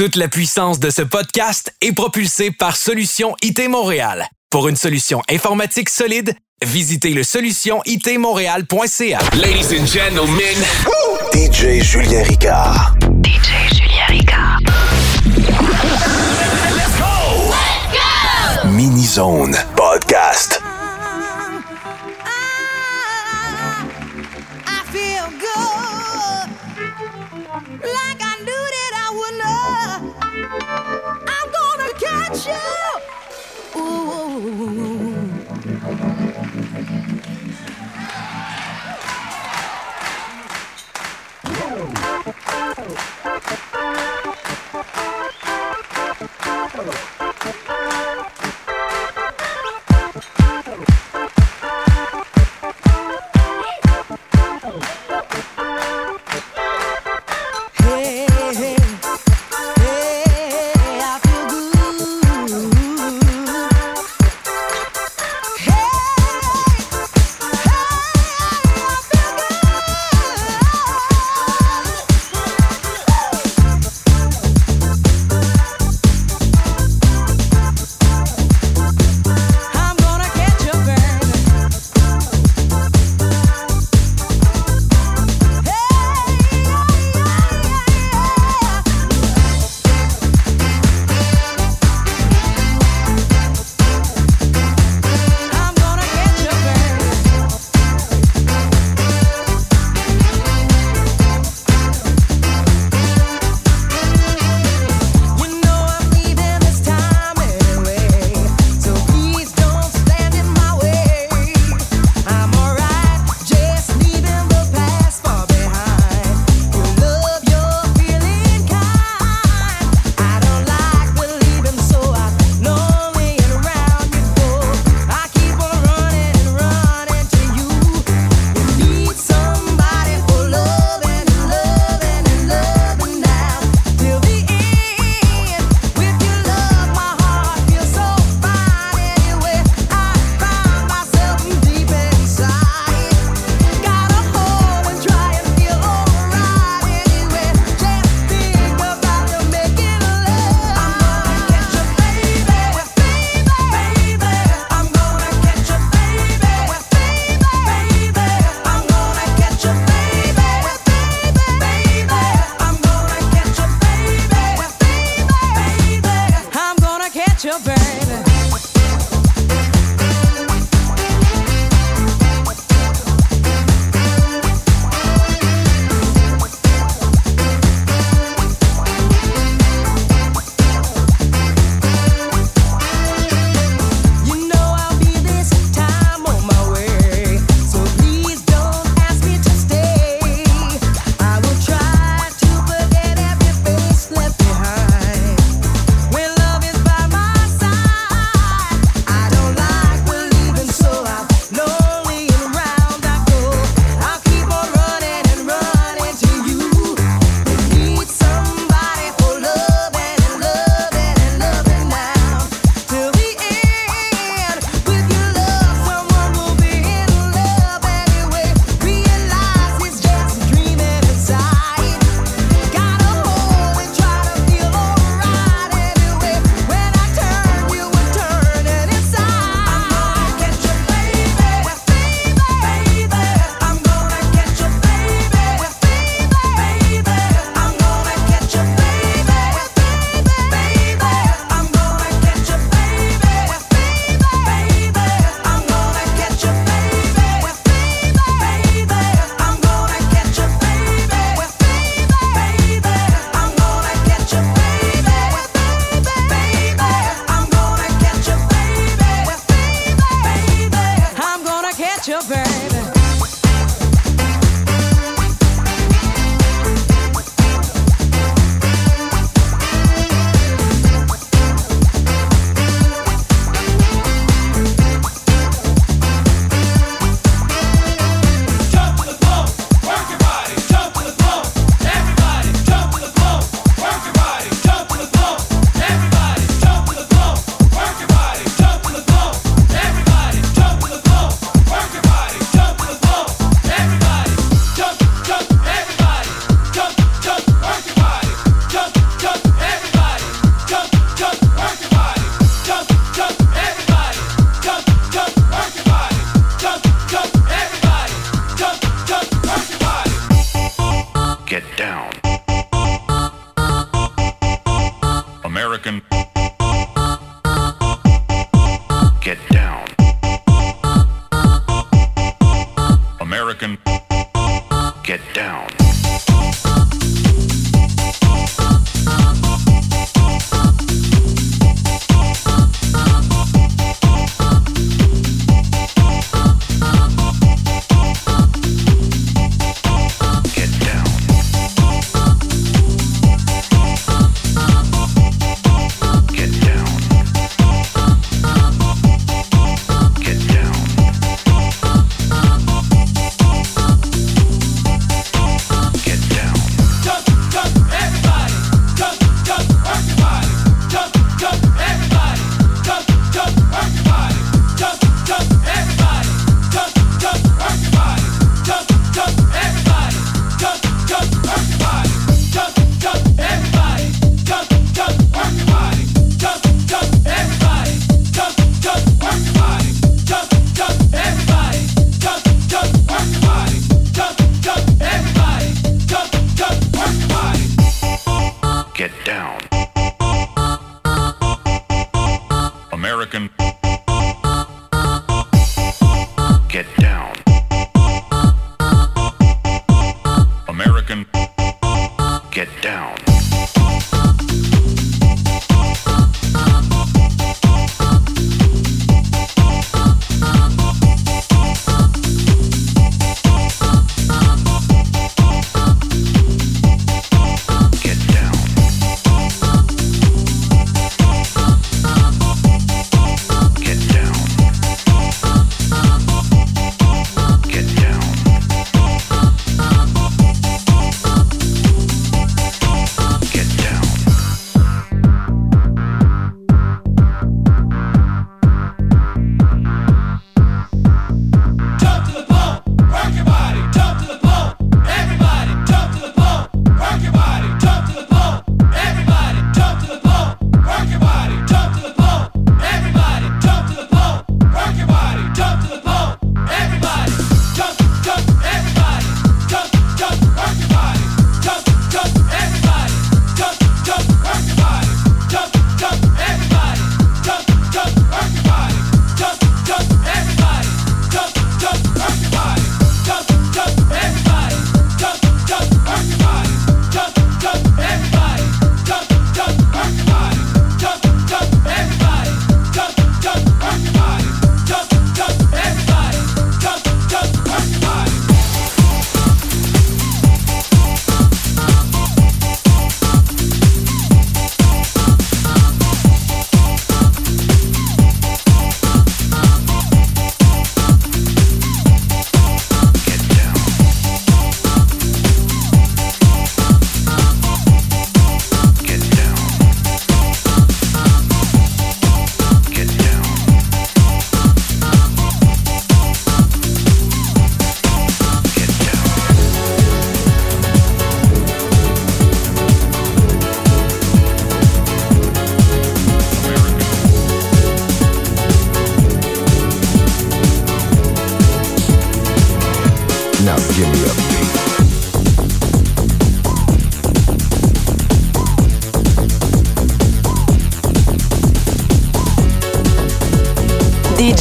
Toute la puissance de ce podcast est propulsée par Solution IT Montréal. Pour une solution informatique solide, visitez le solutionitmontréal.ca. Ladies and gentlemen, DJ Julien Ricard. DJ Julien Ricard. Let's go! Let's go! Mini zone.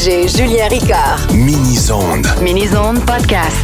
DJ Julien Ricard. Mini-zone. Mini-Zone Podcast.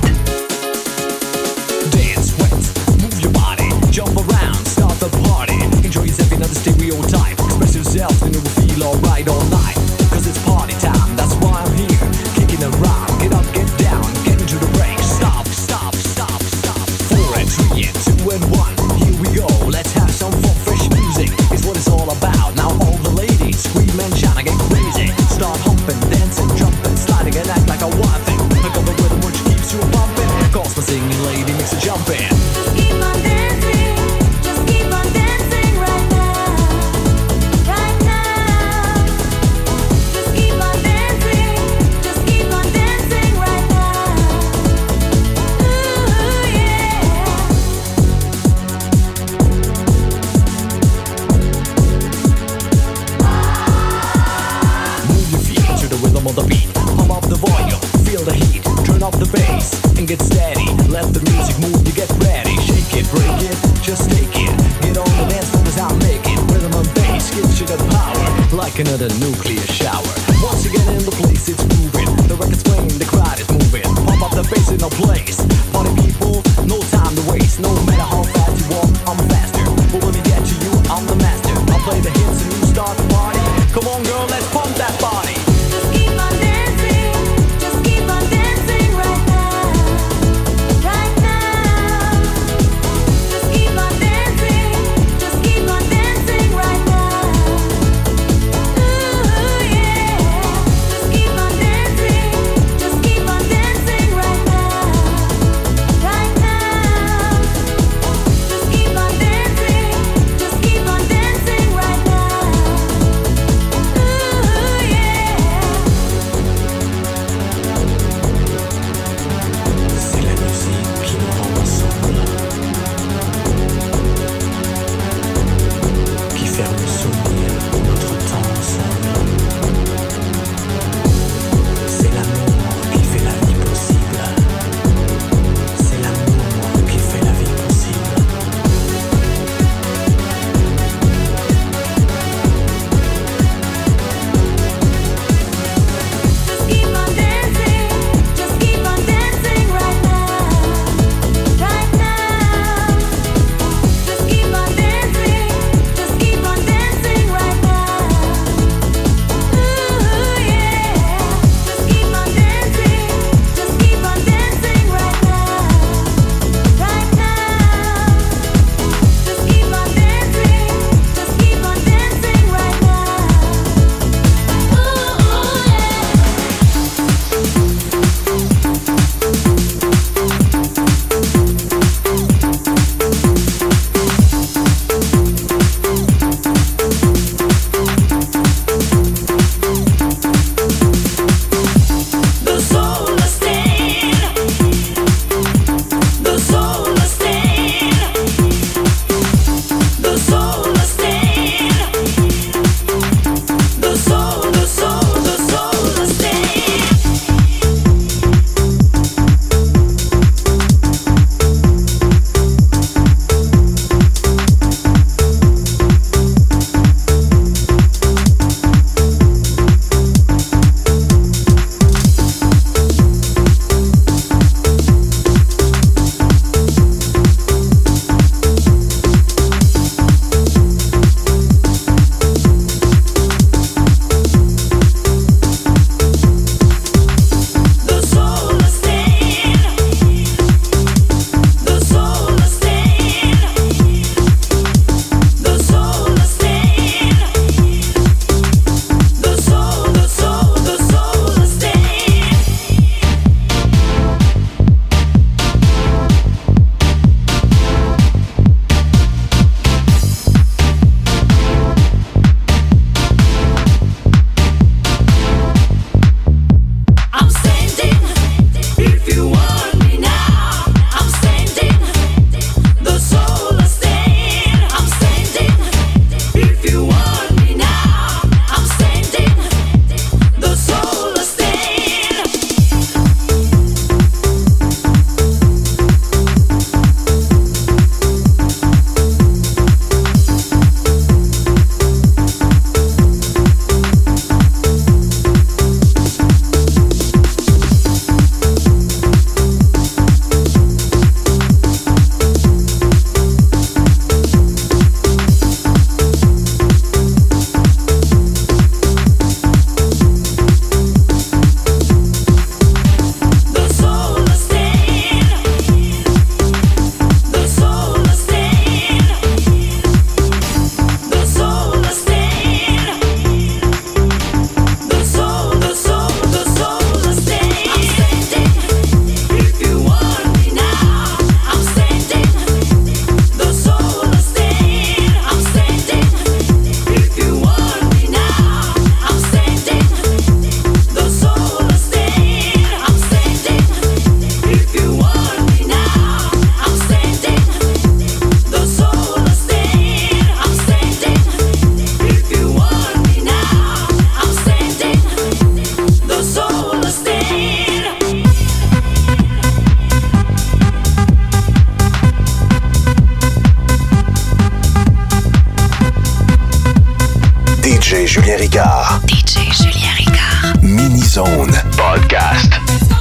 DJ Julien Ricard. DJ Julien Ricard. Mini-Zone. Podcast.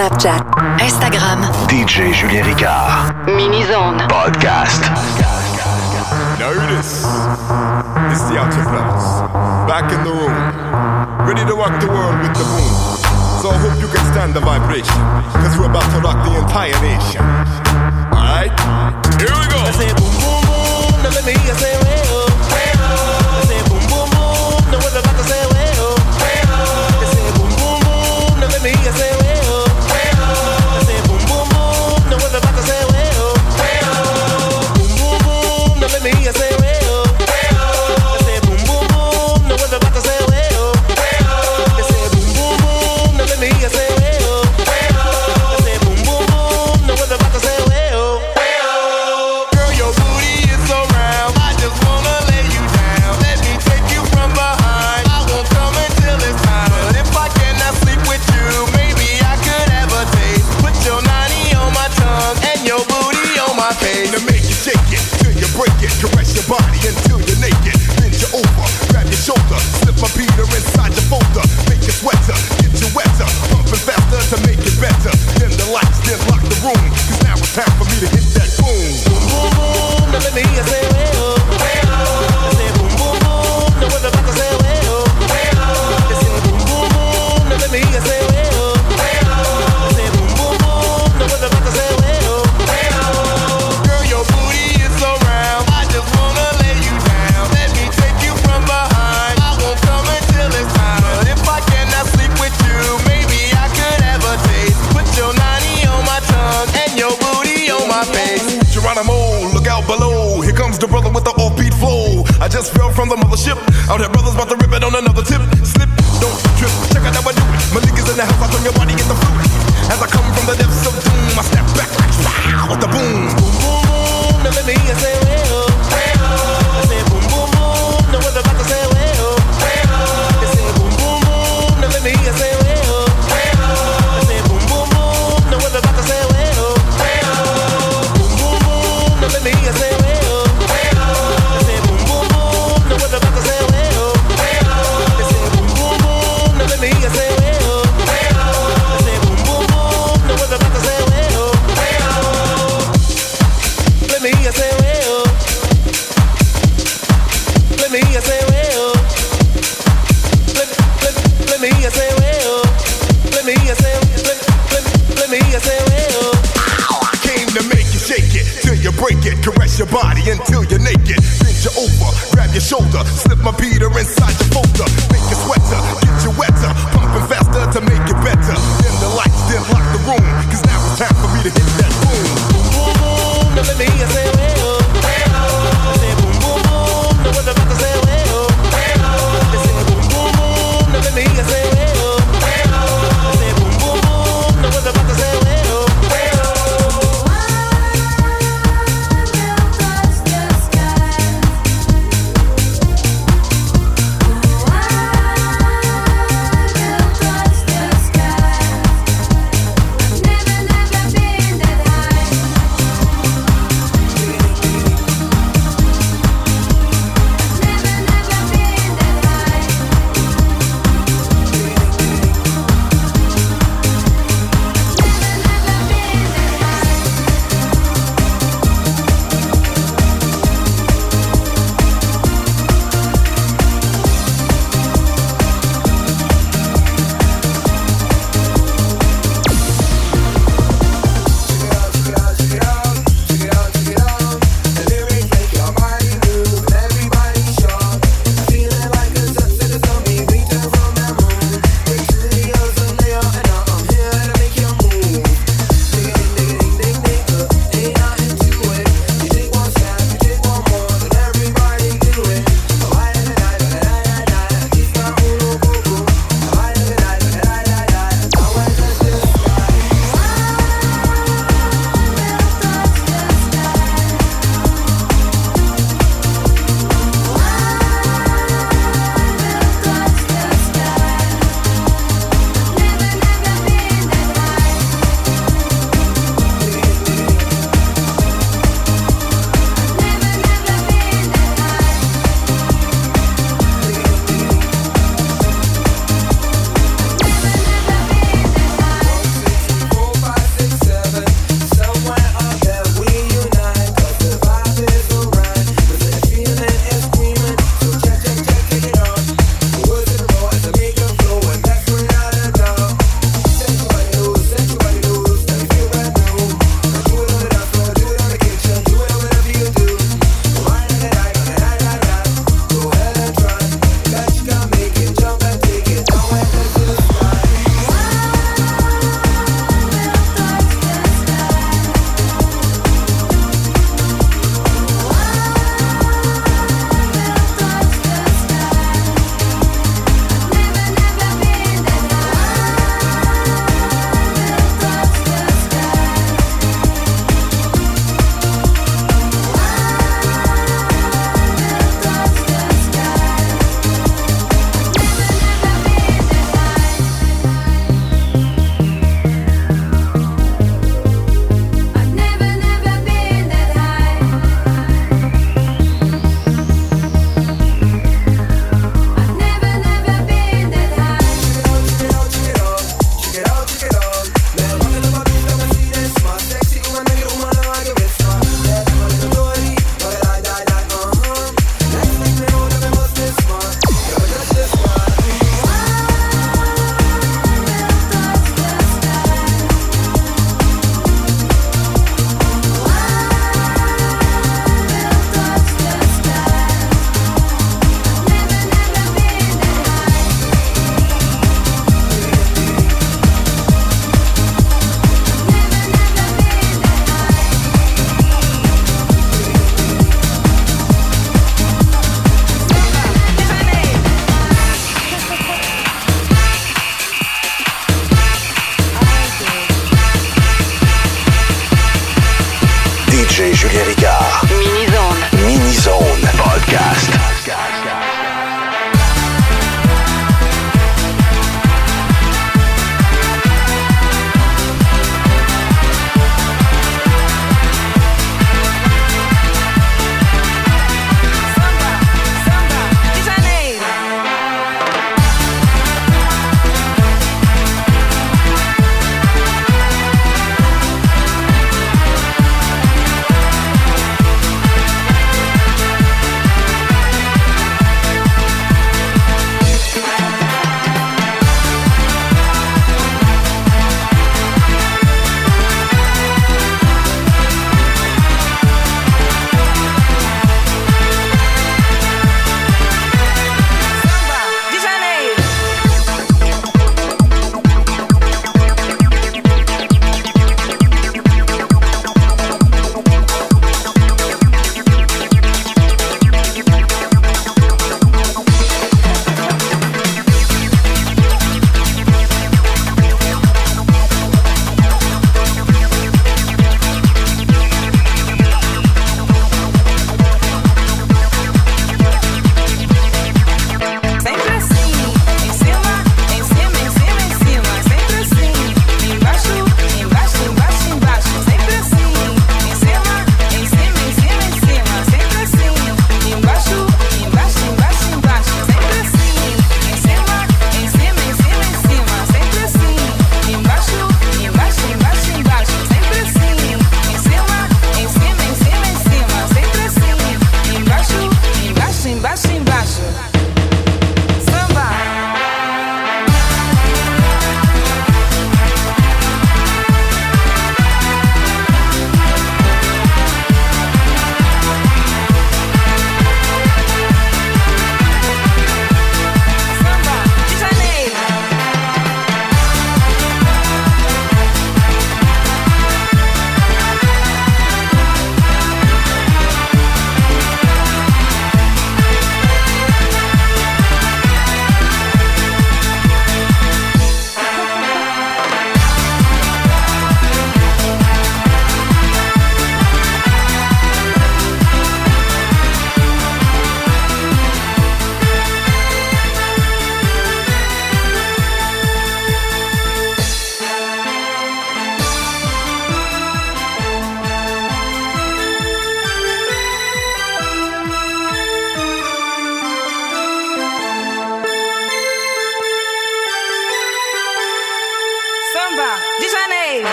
Snapchat, Instagram. DJ Julien Ricard. Minizone. Podcast. Notice, it is. The Outer Planets. Back in the room. Ready to rock the world with the boom. So I hope you can stand the vibration. Cause we're about to rock the entire nation. Alright? Here we go. I say boom, boom, boom. Now let me hear you say. Oh. me, I say repeater inside your folder. Make it sweater, get you wetter. Pumping faster to make it better. Dim the lights, then lock the now it's time for me to hit that boom. Boom, boom, boom. Now let me hear you say from the mothership. Out here, brothers about to rip it on another.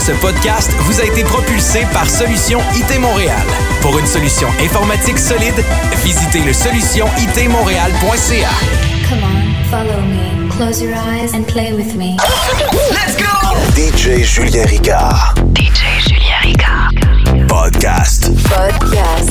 ce podcast vous a été propulsé par Solution IT Montréal. Pour une solution informatique solide, visitez le solutionitmontréal.ca. Come on, follow me. Close your eyes and play with me. Let's go! DJ Julien Ricard. DJ Julien Ricard. Podcast. Podcast.